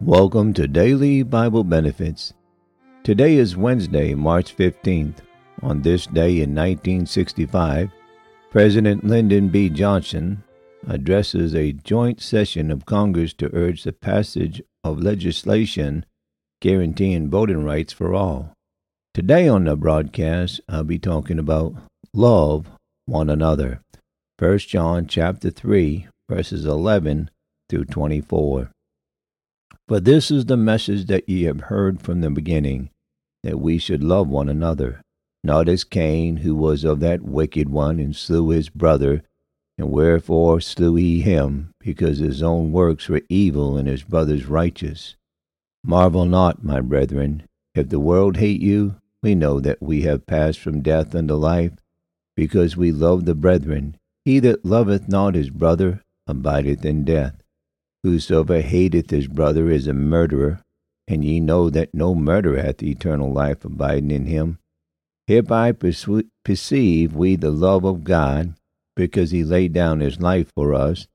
Welcome to Daily Bible Benefits. Today is Wednesday, March 15th. On this day in 1965, President Lyndon B. Johnson addresses a joint session of Congress to urge the passage of legislation guaranteeing voting rights for all. Today on the broadcast, I'll be talking about love one another. 1 John chapter 3, verses 11 through 24. For this is the message that ye have heard from the beginning, that we should love one another, not as Cain, who was of that wicked one, and slew his brother. And wherefore slew he him? Because his own works were evil, and his brother's righteous. Marvel not, my brethren, if the world hate you, we know that we have passed from death unto life, because we love the brethren. He that loveth not his brother abideth in death. Whosoever hateth his brother is a murderer, and ye know that no murderer hath eternal life abiding in him. Hereby perceive we the love of God, because he laid down his life for us,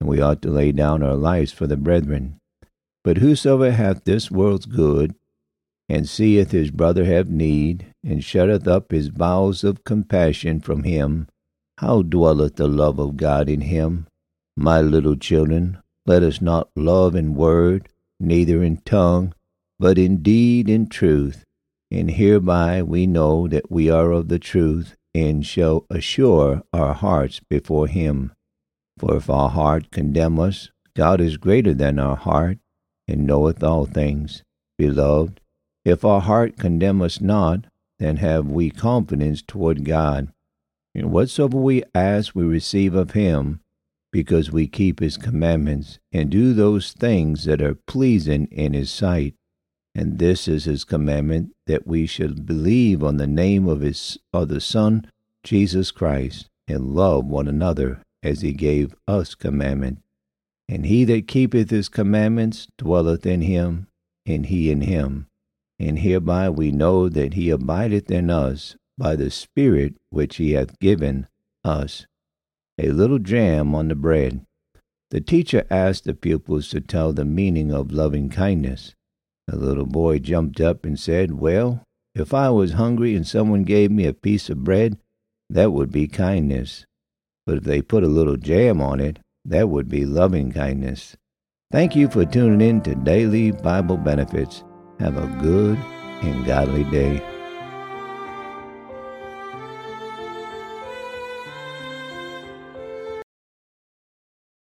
and we ought to lay down our lives for the brethren. But whosoever hath this world's good, and seeth his brother have need, and shutteth up his bowels of compassion from him, how dwelleth the love of God in him? My little children, let us not love in word, neither in tongue, but in deed and truth. And hereby we know that we are of the truth, and shall assure our hearts before him. For if our heart condemn us, God is greater than our heart, and knoweth all things. Beloved, if our heart condemn us not, then have we confidence toward God. And whatsoever we ask, we receive of him, because we keep his commandments and do those things that are pleasing in his sight. And this is his commandment that we should believe on the name of his of the Son Jesus Christ and love one another as he gave us commandment. And he that keepeth his commandments dwelleth in him, and he in him. And hereby we know that he abideth in us by the Spirit which he hath given us a little jam on the bread. The teacher asked the pupils to tell the meaning of loving kindness. The little boy jumped up and said, Well, if I was hungry and someone gave me a piece of bread, that would be kindness. But if they put a little jam on it, that would be loving kindness. Thank you for tuning in to Daily Bible Benefits. Have a good and godly day.